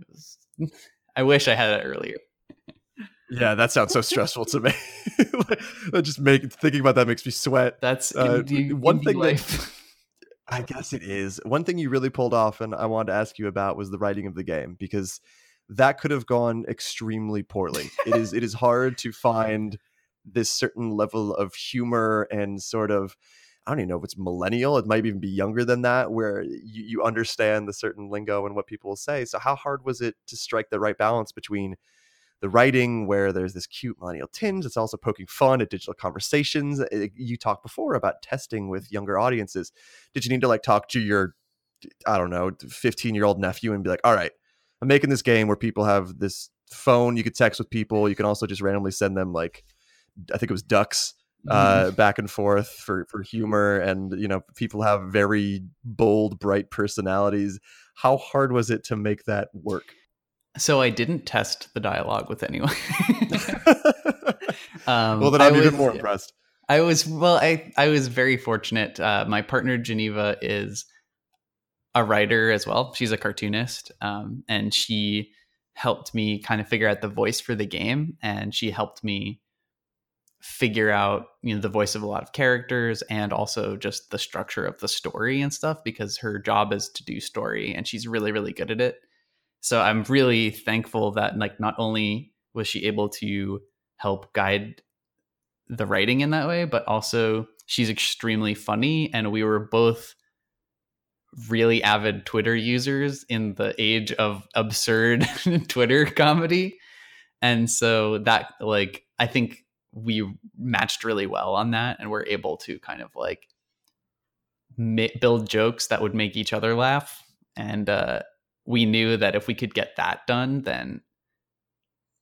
was, I wish I had it earlier. Yeah, that sounds so stressful to me. That just make thinking about that makes me sweat. That's uh, one thing life. That, I guess it is. One thing you really pulled off, and I wanted to ask you about was the writing of the game because that could have gone extremely poorly. it is it is hard to find this certain level of humor and sort of I don't even know if it's millennial. It might even be younger than that, where you, you understand the certain lingo and what people will say. So, how hard was it to strike the right balance between the writing where there's this cute millennial tinge. It's also poking fun at digital conversations. It, eh, you talked before about testing with younger audiences. Did you need to like talk to your, I don't know, 15 year old nephew and be like, all right, I'm making this game where people have this phone. You could text with people. You can also just randomly send them like, I think it was ducks uh, mm-hmm. back and forth for for humor and you know people have very bold bright personalities how hard was it to make that work so I didn't test the dialogue with anyone. um, well, then I'm even more impressed. I was well. I I was very fortunate. Uh, my partner Geneva is a writer as well. She's a cartoonist, um, and she helped me kind of figure out the voice for the game, and she helped me figure out you know the voice of a lot of characters and also just the structure of the story and stuff because her job is to do story and she's really really good at it so i'm really thankful that like not only was she able to help guide the writing in that way but also she's extremely funny and we were both really avid twitter users in the age of absurd twitter comedy. And so that like i think we matched really well on that and we're able to kind of like build jokes that would make each other laugh. And uh we knew that if we could get that done, then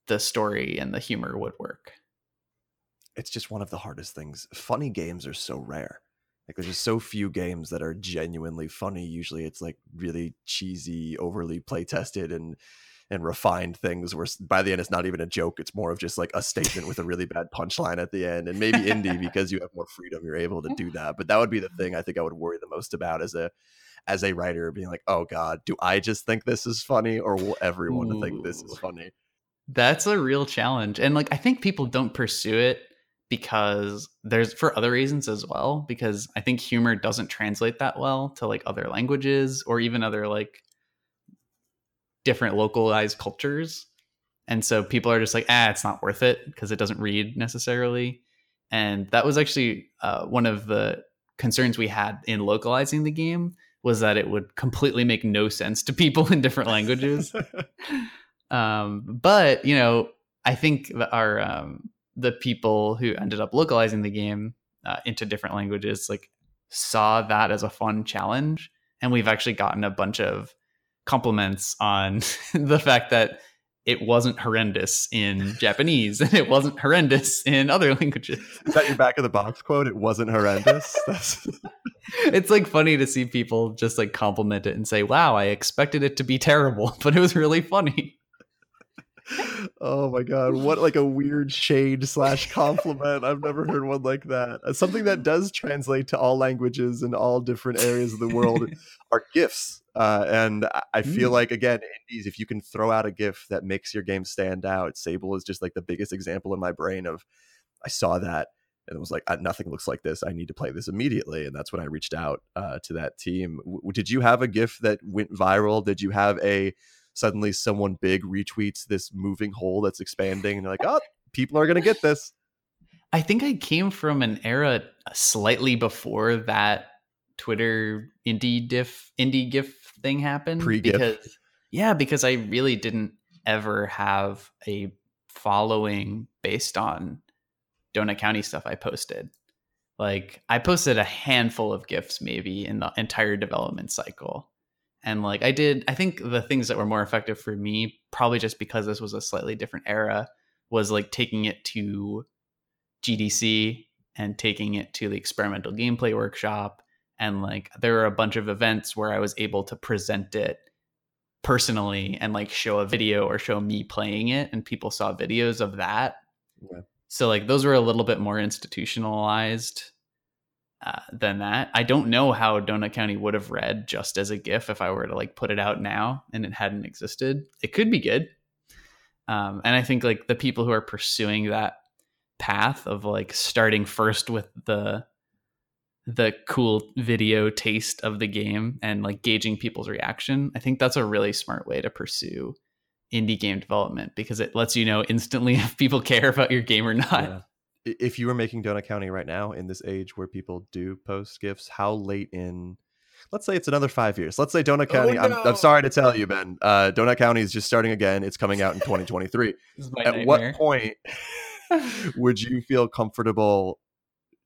the story and the humor would work. It's just one of the hardest things. Funny games are so rare. Like there's just so few games that are genuinely funny. Usually it's like really cheesy, overly play tested and and refined things where by the end it's not even a joke. It's more of just like a statement with a really bad punchline at the end. And maybe indie because you have more freedom, you're able to do that. But that would be the thing I think I would worry the most about as a as a writer being like, oh God, do I just think this is funny or will everyone Ooh. think this is funny? That's a real challenge. And like I think people don't pursue it because there's for other reasons as well, because I think humor doesn't translate that well to like other languages or even other like different localized cultures. And so people are just like, ah, it's not worth it because it doesn't read necessarily. And that was actually uh, one of the concerns we had in localizing the game was that it would completely make no sense to people in different languages. um, but you know, I think our um, the people who ended up localizing the game uh, into different languages like saw that as a fun challenge. And we've actually gotten a bunch of compliments on the fact that it wasn't horrendous in Japanese and it wasn't horrendous in other languages. Is that your back of the box quote? It wasn't horrendous. it's like funny to see people just like compliment it and say, "Wow, I expected it to be terrible, but it was really funny." oh my god what like a weird shade slash compliment i've never heard one like that something that does translate to all languages and all different areas of the world are gifs uh, and i feel mm. like again indies if you can throw out a gif that makes your game stand out sable is just like the biggest example in my brain of i saw that and it was like nothing looks like this i need to play this immediately and that's when i reached out uh, to that team. W- did you have a gif that went viral? Did you have a suddenly someone big retweets this moving hole that's expanding and you're like oh people are going to get this. I think i came from an era slightly before that twitter indie diff indie gif thing happened Pre-gif. because yeah because i really didn't ever have a following based on donut county stuff i posted like i posted a handful of gifs maybe in the entire development cycle and like i did i think the things that were more effective for me probably just because this was a slightly different era was like taking it to gdc and taking it to the experimental gameplay workshop and like there were a bunch of events where i was able to present it personally and like show a video or show me playing it and people saw videos of that yeah. so like those were a little bit more institutionalized uh, than that. I don't know how Donut County would have read just as a GIF if I were to like put it out now and it hadn't existed. It could be good. Um, and I think like the people who are pursuing that path of like starting first with the the cool video taste of the game and like gauging people's reaction, I think that's a really smart way to pursue indie game development because it lets you know instantly if people care about your game or not. Yeah if you were making Donut County right now in this age where people do post gifts, how late in let's say it's another five years. Let's say Donut oh, County. Oh, no. I'm, I'm, sorry to tell you, Ben. Uh, Donut County is just starting again. It's coming out in 2023. At nightmare. what point would you feel comfortable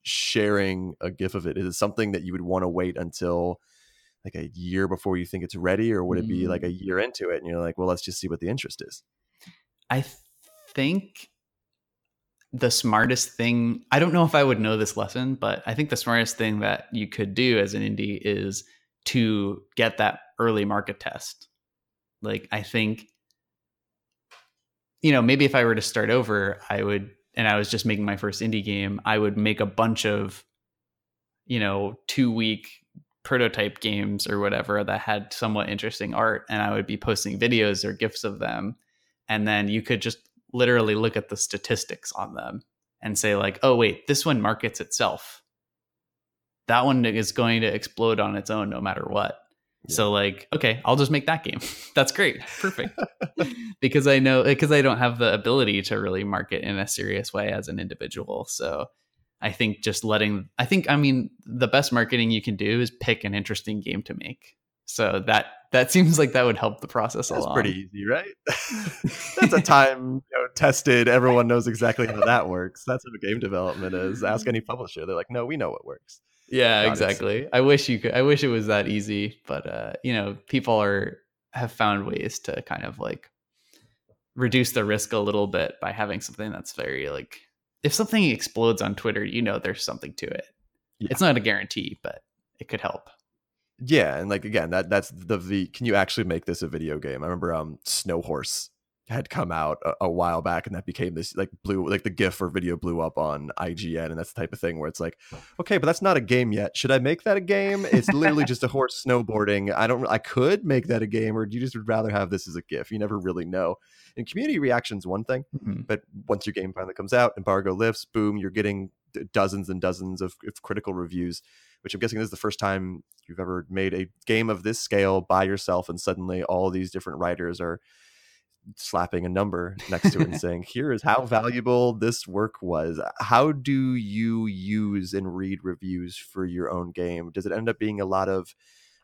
sharing a GIF of it? Is it something that you would want to wait until like a year before you think it's ready, or would it be like a mm. year into it and you're like, well, let's just see what the interest is? I think the smartest thing i don't know if i would know this lesson but i think the smartest thing that you could do as an indie is to get that early market test like i think you know maybe if i were to start over i would and i was just making my first indie game i would make a bunch of you know two week prototype games or whatever that had somewhat interesting art and i would be posting videos or gifs of them and then you could just literally look at the statistics on them and say like, oh wait, this one markets itself. That one is going to explode on its own no matter what. Yeah. So like, okay, I'll just make that game. That's great. Perfect. because I know because I don't have the ability to really market in a serious way as an individual. So I think just letting I think I mean the best marketing you can do is pick an interesting game to make. So that that seems like that would help the process That's along. pretty easy, right? That's a time you know, tested. Everyone knows exactly how that works. That's what game development is. Ask mm-hmm. any publisher; they're like, "No, we know what works." Yeah, exactly. I wish you could. I wish it was that easy, but uh, you know, people are have found ways to kind of like reduce the risk a little bit by having something that's very like if something explodes on Twitter, you know, there's something to it. Yeah. It's not a guarantee, but it could help yeah and like again that that's the the can you actually make this a video game i remember um snow horse had come out a, a, while back and that became this like blue like the gif or video blew up on ign and that's the type of thing where it's like okay but that's not a game yet. Should i make that a game? It's literally just a horse snowboarding. I don't i could make that a game or you just would rather have this as a gif. You never really know. And community reactions one thing mm-hmm. but once your game finally comes out embargo lifts boom you're getting dozens and dozens of, of critical reviews which I'm guessing this is the first time you've ever made a game of this scale by yourself, and suddenly all these different writers are slapping a number next to it and saying, "Here is how valuable this work was." How do you use and read reviews for your own game? Does it end up being a lot of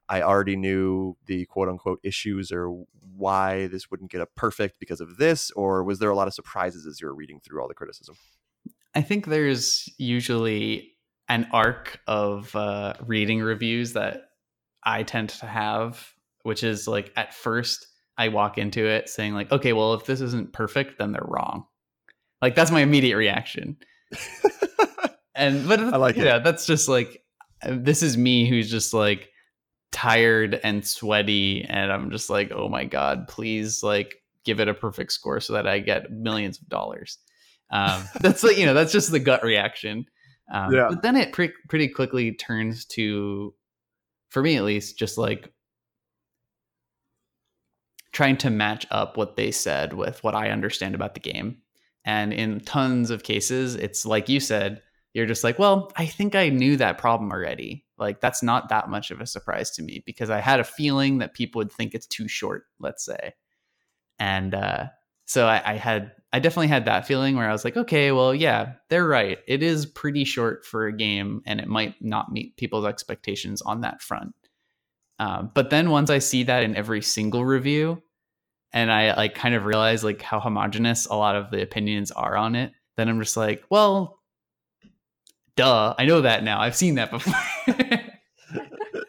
I already knew the quote unquote issues or why this wouldn't get a perfect because of this, or was there a lot of surprises as you were reading through all the criticism? I think there's usually an arc of uh, reading reviews that I tend to have, which is like at first I walk into it saying like, okay, well if this isn't perfect, then they're wrong. Like that's my immediate reaction. and but I like yeah, it. that's just like this is me who's just like tired and sweaty and I'm just like, "Oh my god, please like give it a perfect score so that I get millions of dollars." Um, that's like, you know, that's just the gut reaction. Um, yeah. But then it pre- pretty quickly turns to, for me at least, just like trying to match up what they said with what I understand about the game. And in tons of cases, it's like you said, you're just like, well, I think I knew that problem already. Like, that's not that much of a surprise to me because I had a feeling that people would think it's too short, let's say. And uh, so I, I had I definitely had that feeling where I was like, okay, well, yeah, they're right. It is pretty short for a game, and it might not meet people's expectations on that front. Um, but then once I see that in every single review, and I like kind of realize like how homogenous a lot of the opinions are on it, then I'm just like, well, duh, I know that now. I've seen that before.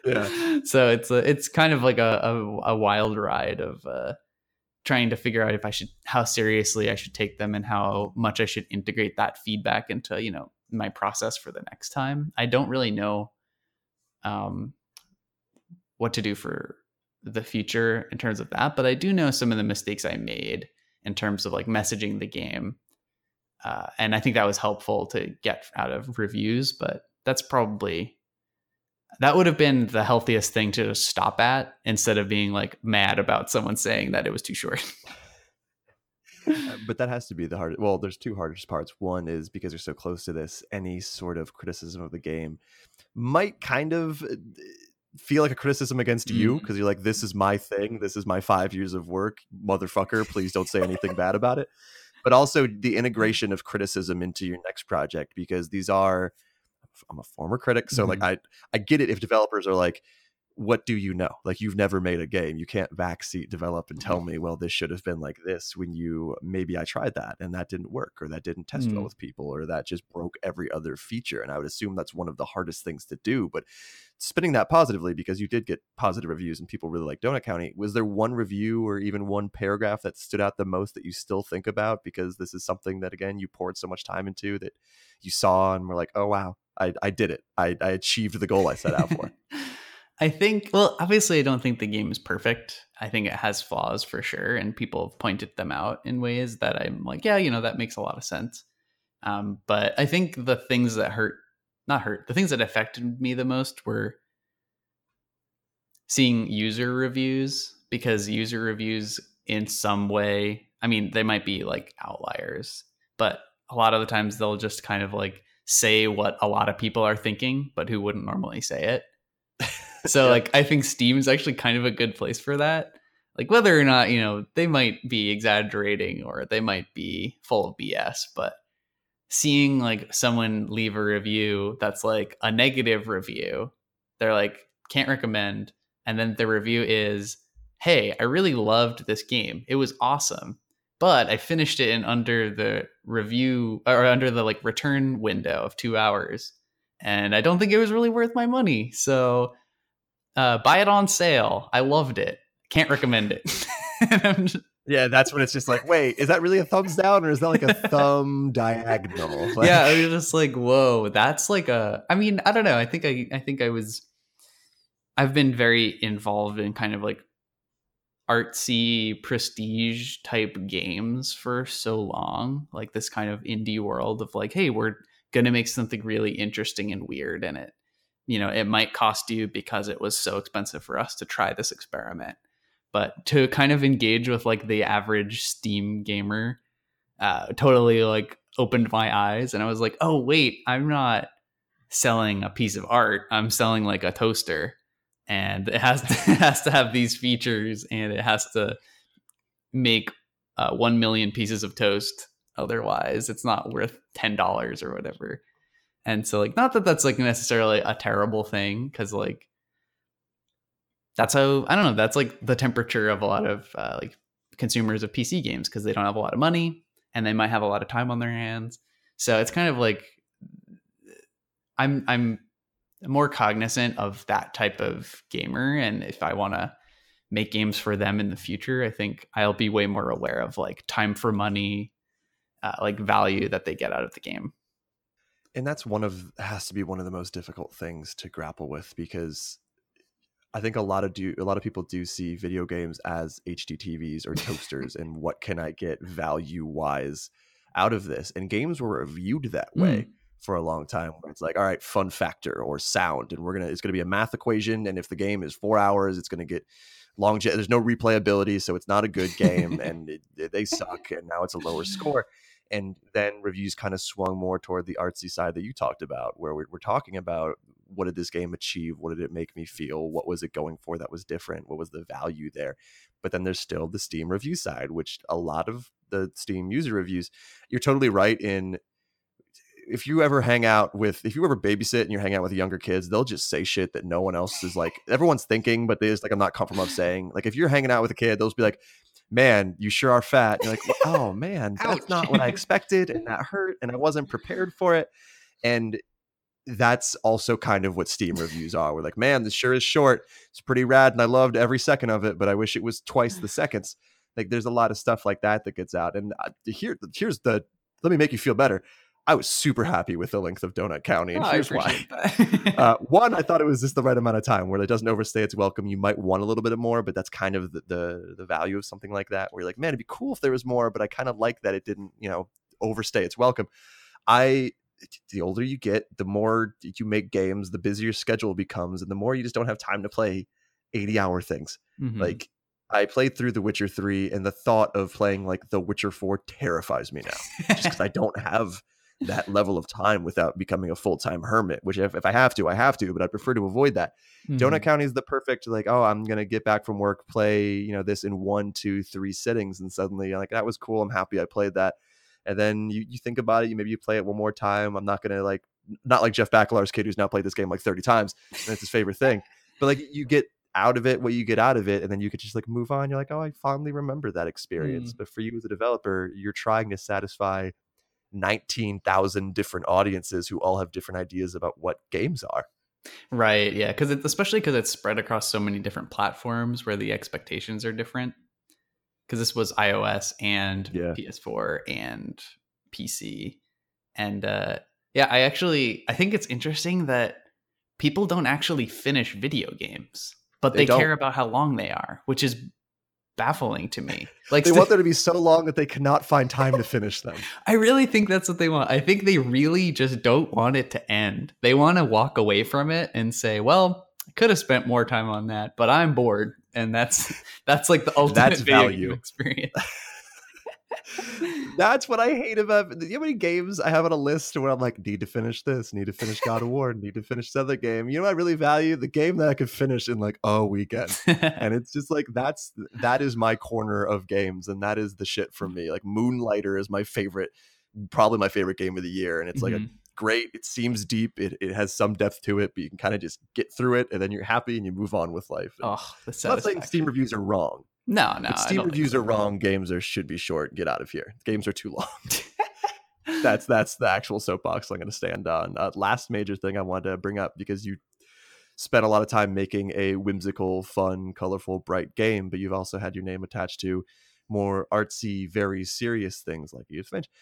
yeah. So it's a, it's kind of like a, a, a wild ride of uh, trying to figure out if I should how seriously I should take them and how much I should integrate that feedback into you know my process for the next time. I don't really know um, what to do for the future in terms of that, but I do know some of the mistakes I made in terms of like messaging the game, uh, and I think that was helpful to get out of reviews. But that's probably that would have been the healthiest thing to stop at instead of being like mad about someone saying that it was too short. Uh, but that has to be the hardest. Well, there's two hardest parts. One is because you're so close to this, any sort of criticism of the game might kind of uh, feel like a criticism against mm. you because you're like, this is my thing. This is my five years of work. Motherfucker, please don't say anything bad about it. But also the integration of criticism into your next project because these are I'm a former critic, so mm-hmm. like I I get it if developers are like, what do you know? Like you've never made a game, you can't backseat develop and tell mm-hmm. me, well, this should have been like this when you maybe I tried that and that didn't work, or that didn't test mm-hmm. well with people, or that just broke every other feature. And I would assume that's one of the hardest things to do, but spinning that positively because you did get positive reviews and people really like Donut County. Was there one review or even one paragraph that stood out the most that you still think about because this is something that again you poured so much time into that you saw and were like, oh wow, I, I did it. I, I achieved the goal I set out for. I think, well, obviously, I don't think the game is perfect. I think it has flaws for sure, and people have pointed them out in ways that I'm like, yeah, you know, that makes a lot of sense. Um, but I think the things that hurt, not hurt, the things that affected me the most were seeing user reviews because user reviews, in some way, I mean, they might be like outliers, but a lot of the times they'll just kind of like say what a lot of people are thinking, but who wouldn't normally say it. So yeah. like I think Steam is actually kind of a good place for that. Like whether or not, you know, they might be exaggerating or they might be full of BS, but seeing like someone leave a review that's like a negative review, they're like can't recommend and then the review is, "Hey, I really loved this game. It was awesome." but I finished it in under the review or under the like return window of two hours, and I don't think it was really worth my money. So uh, buy it on sale. I loved it. Can't recommend it. just, yeah, that's when it's just like, wait, is that really a thumbs down or is that like a thumb diagonal? Like, yeah, I was just like, whoa, that's like a. I mean, I don't know. I think I, I think I was. I've been very involved in kind of like artsy prestige type games for so long like this kind of indie world of like hey we're going to make something really interesting and weird in it you know it might cost you because it was so expensive for us to try this experiment. But to kind of engage with like the average steam gamer uh, totally like opened my eyes and i was like oh wait i'm not selling a piece of art. I'm selling like a toaster. And it has to, it has to have these features and it has to make uh, 1 million pieces of toast. Otherwise it's not worth $10 or whatever and so like not that that's like necessarily a terrible thing because like that's how i don't know that's like the temperature of a lot of uh, like consumers of pc games because they don't have a lot of money and they might have a lot of time on their hands so it's kind of like I'm I'm more cognizant of that type of gamer and if I want to make games for them in the future, I think I'll be way more aware of like time for money, uh, like value that they get out of the game. And that's one of has to be one of the most difficult things to grapple with because I think a lot of do a lot of people do see video games as HD TVs or toasters and what can I get value wise out of this? And games were viewed that way. Mm for a long time where it's like all right fun factor or sound and we're gonna it's gonna be a math equation and if the game is four hours it's gonna get long there's no replayability so it's not a good game and it, they suck and now it's a lower score and then reviews kind of swung more toward the artsy side that you talked about where we're, we're talking about what did this game achieve? What did it make me feel? What was it going for that was different? What was the value there? But then there's still the steam review side which a lot of the steam user reviews you're totally right in if you ever hang out with if you ever babysit and you're hanging out with younger kids they'll just say shit that no one else is like everyone's thinking but they just like i'm not comfortable saying. Like if you're hanging out with a kid they'll be like man you sure are fat and you're like oh man that's not what i expected and that hurt and i wasn't prepared for it and that's also kind of what Steam reviews are. We're like, man, this sure is short. It's pretty rad, and I loved every second of it, but I wish it was twice the seconds. Like, there's a lot of stuff like that that gets out. And uh, here, here's the let me make you feel better. I was super happy with the length of Donut County, and oh, here's why. uh, one, I thought it was just the right amount of time where it doesn't overstay its welcome. You might want a little bit more, but that's kind of the, the, the value of something like that. Where you're like, man, it'd be cool if there was more, but I kind of like that it didn't, you know, overstay its welcome. I the older you get, the more you make games, the busier your schedule becomes, and the more you just don't have time to play 80 hour things. Mm-hmm. Like I played through The Witcher 3, and the thought of playing like The Witcher 4 terrifies me now. just because I don't have that level of time without becoming a full time hermit. Which if, if I have to, I have to, but I'd prefer to avoid that. Mm-hmm. Donut County is the perfect like, oh, I'm gonna get back from work, play you know this in one, two, three sittings, and suddenly like that was cool. I'm happy I played that. And then you, you think about it, you maybe you play it one more time. I'm not gonna like not like Jeff Bakalar's kid who's now played this game like 30 times and it's his favorite thing. But like you get out of it what you get out of it and then you could just like move on you're like oh i fondly remember that experience mm. but for you as a developer you're trying to satisfy 19,000 different audiences who all have different ideas about what games are. Right. Yeah. Because it's especially because it's spread across so many different platforms where the expectations are different. Because this was iOS and yeah. PS4 and PC. And uh, yeah, I actually I think it's interesting that people don't actually finish video games, but they, they care about how long they are, which is baffling to me. Like they want them to be so long that they cannot find time to finish them. I really think that's what they want. I think they really just don't want it to end. They want to walk away from it and say, "Well, I could have spent more time on that, but I'm bored." And that's that's like the ultimate that's value experience. That's what I hate about. Do You know how many games I have on a list where I'm like, need to finish this, need to finish God of War, need to finish this other game. You know, I really value the game that I could finish in like a weekend, and it's just like that's that is my corner of games, and that is the shit for me. Like Moonlighter is my favorite, probably my favorite game of the year, and it's mm-hmm. like a mm-hmm. great. It seems deep. It, it has some depth to it, but you can kind of just get through it, and then you're happy and you move on with life. And oh, I'm not saying Steam reviews are wrong. No, no. If Steam reviews are wrong. Games are should be short. Get out of here. Games are too long. that's that's the actual soapbox I'm going to stand on. Uh, last major thing I wanted to bring up because you spent a lot of time making a whimsical, fun, colorful, bright game, but you've also had your name attached to more artsy, very serious things like you've mentioned.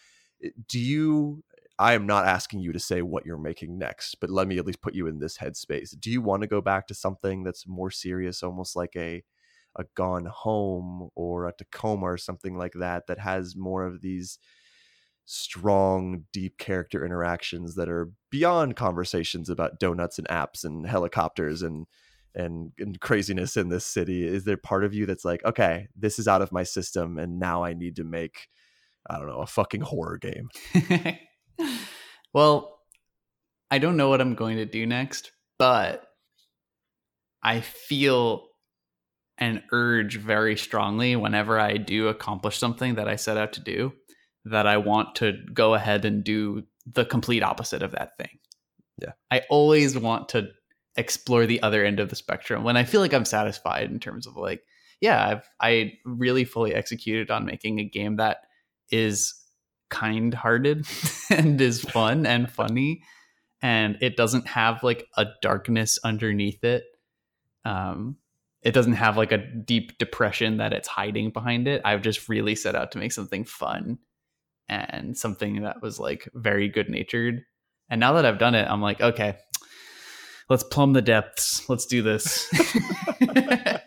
Do you? I am not asking you to say what you're making next, but let me at least put you in this headspace. Do you want to go back to something that's more serious, almost like a a Gone Home or a Tacoma or something like that that has more of these strong, deep character interactions that are beyond conversations about donuts and apps and helicopters and and, and craziness in this city. Is there part of you that's like, okay, this is out of my system, and now I need to make, I don't know, a fucking horror game? well, I don't know what I'm going to do next, but I feel an urge very strongly whenever I do accomplish something that I set out to do that I want to go ahead and do the complete opposite of that thing. Yeah. I always want to explore the other end of the spectrum when I feel like I'm satisfied in terms of like, yeah, I've I really fully executed on making a game that is kind hearted and is fun and funny and it doesn't have like a darkness underneath it. Um, it doesn't have like a deep depression that it's hiding behind it. I've just really set out to make something fun and something that was like very good natured. And now that I've done it, I'm like, okay, let's plumb the depths. Let's do this.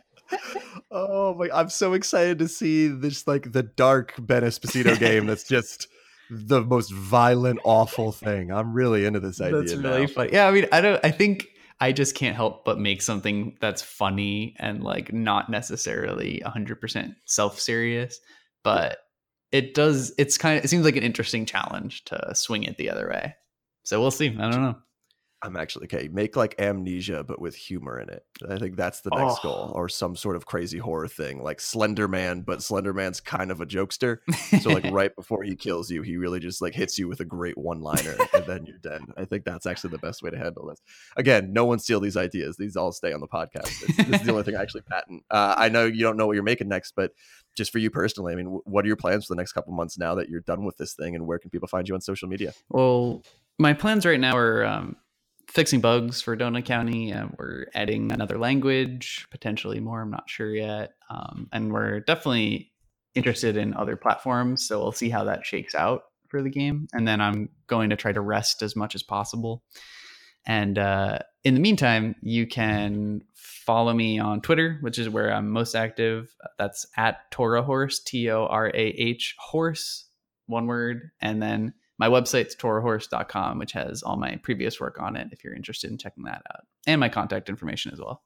oh my! I'm so excited to see this like the dark Ben Esposito game. That's just the most violent, awful thing. I'm really into this idea. That's really now. funny. Yeah, I mean, I don't. I think I just can't help but make something that's funny and like not necessarily 100% self serious, but it does. It's kind of. It seems like an interesting challenge to swing it the other way. So we'll see. I don't know. I'm actually okay. Make like amnesia, but with humor in it. I think that's the next oh. goal, or some sort of crazy horror thing, like Slender Man, but Slender Man's kind of a jokester. So like right before he kills you, he really just like hits you with a great one liner, and then you're dead. I think that's actually the best way to handle this. Again, no one steal these ideas; these all stay on the podcast. It's, this is the only thing I actually patent. Uh, I know you don't know what you're making next, but just for you personally, I mean, what are your plans for the next couple months now that you're done with this thing, and where can people find you on social media? Well, my plans right now are. Um fixing bugs for Donut County. Uh, we're adding another language, potentially more. I'm not sure yet. Um, and we're definitely interested in other platforms. So we'll see how that shakes out for the game. And then I'm going to try to rest as much as possible. And uh, in the meantime, you can follow me on Twitter, which is where I'm most active. That's at Torah Horse, T O R A H Horse, one word. And then my website's torahhorse.com, which has all my previous work on it if you're interested in checking that out, and my contact information as well.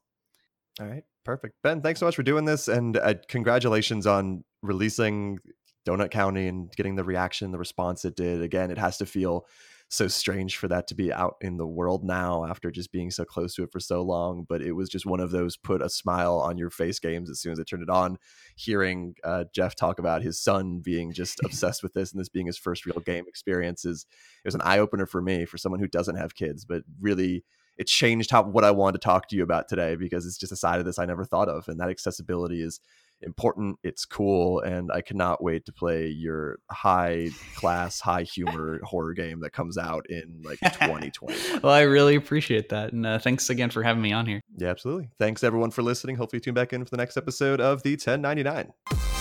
All right, perfect. Ben, thanks so much for doing this, and uh, congratulations on releasing Donut County and getting the reaction, the response it did. Again, it has to feel so strange for that to be out in the world now after just being so close to it for so long. But it was just one of those put a smile on your face games as soon as I turned it on. Hearing uh, Jeff talk about his son being just obsessed with this and this being his first real game experiences, it was an eye opener for me, for someone who doesn't have kids, but really it changed how what I wanted to talk to you about today because it's just a side of this I never thought of, and that accessibility is important. It's cool, and I cannot wait to play your high class, high humor horror game that comes out in like 2020. well, I really appreciate that, and uh, thanks again for having me on here. Yeah, absolutely. Thanks everyone for listening. Hopefully, tune back in for the next episode of the 1099.